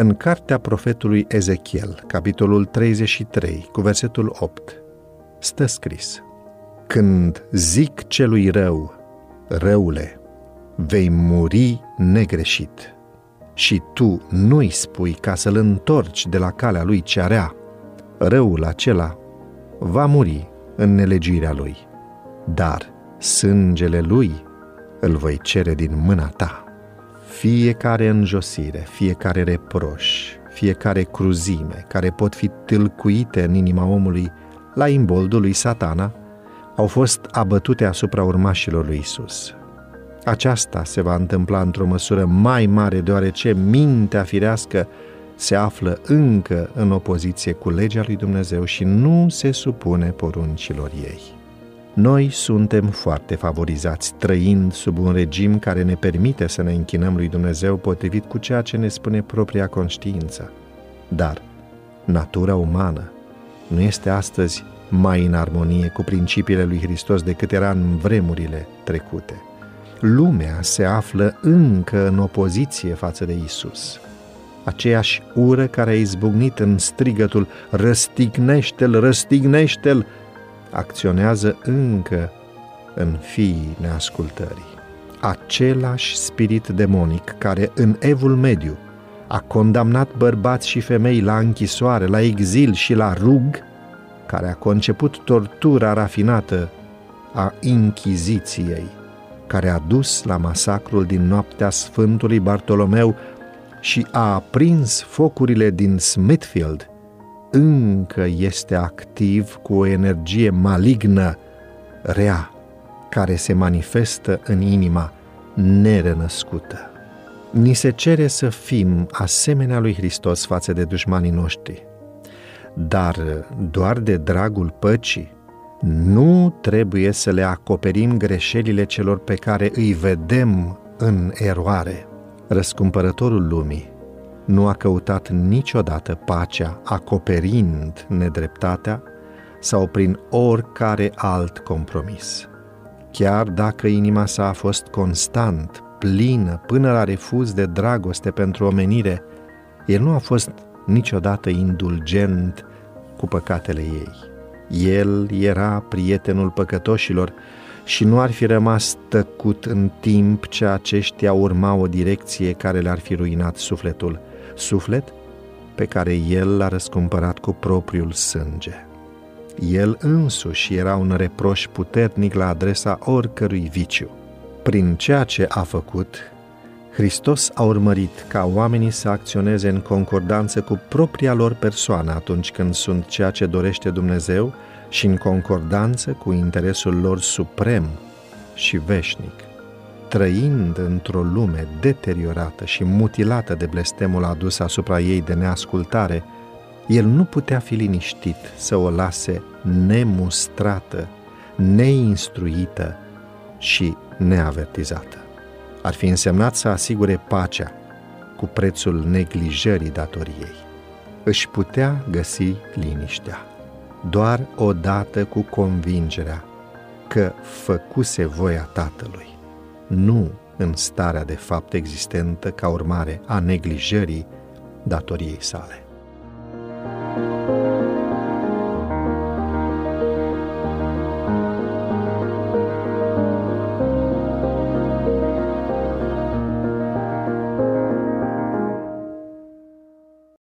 În cartea profetului Ezechiel, capitolul 33, cu versetul 8, stă scris Când zic celui rău, răule, vei muri negreșit și tu nu-i spui ca să-l întorci de la calea lui cea rea, răul acela va muri în nelegirea lui, dar sângele lui îl voi cere din mâna ta. Fiecare înjosire, fiecare reproș, fiecare cruzime care pot fi tâlcuite în inima omului la imboldul lui satana, au fost abătute asupra urmașilor lui Isus. Aceasta se va întâmpla într-o măsură mai mare, deoarece mintea firească se află încă în opoziție cu legea lui Dumnezeu și nu se supune poruncilor ei. Noi suntem foarte favorizați, trăind sub un regim care ne permite să ne închinăm lui Dumnezeu potrivit cu ceea ce ne spune propria conștiință. Dar natura umană nu este astăzi mai în armonie cu principiile lui Hristos decât era în vremurile trecute. Lumea se află încă în opoziție față de Isus. Aceeași ură care a izbucnit în strigătul Răstignește-l, răstignește-l, acționează încă în fiii neascultării. Același spirit demonic care în evul mediu a condamnat bărbați și femei la închisoare, la exil și la rug, care a conceput tortura rafinată a Inchiziției, care a dus la masacrul din noaptea Sfântului Bartolomeu și a aprins focurile din Smithfield, încă este activ cu o energie malignă, rea, care se manifestă în inima nerenăscută. Ni se cere să fim asemenea lui Hristos față de dușmanii noștri, dar doar de dragul păcii, nu trebuie să le acoperim greșelile celor pe care îi vedem în eroare. Răscumpărătorul lumii nu a căutat niciodată pacea acoperind nedreptatea sau prin oricare alt compromis. Chiar dacă inima sa a fost constant, plină, până la refuz de dragoste pentru omenire, el nu a fost niciodată indulgent cu păcatele ei. El era prietenul păcătoșilor și nu ar fi rămas tăcut în timp ce aceștia urma o direcție care le-ar fi ruinat sufletul, suflet pe care el l-a răscumpărat cu propriul sânge. El însuși era un reproș puternic la adresa oricărui viciu. Prin ceea ce a făcut, Hristos a urmărit ca oamenii să acționeze în concordanță cu propria lor persoană atunci când sunt ceea ce dorește Dumnezeu și în concordanță cu interesul lor suprem și veșnic. Trăind într-o lume deteriorată și mutilată de blestemul adus asupra ei de neascultare, el nu putea fi liniștit să o lase nemustrată, neinstruită și neavertizată. Ar fi însemnat să asigure pacea cu prețul neglijării datoriei. Își putea găsi liniștea doar odată cu convingerea că făcuse voia Tatălui, nu în starea de fapt existentă ca urmare a neglijării datoriei sale.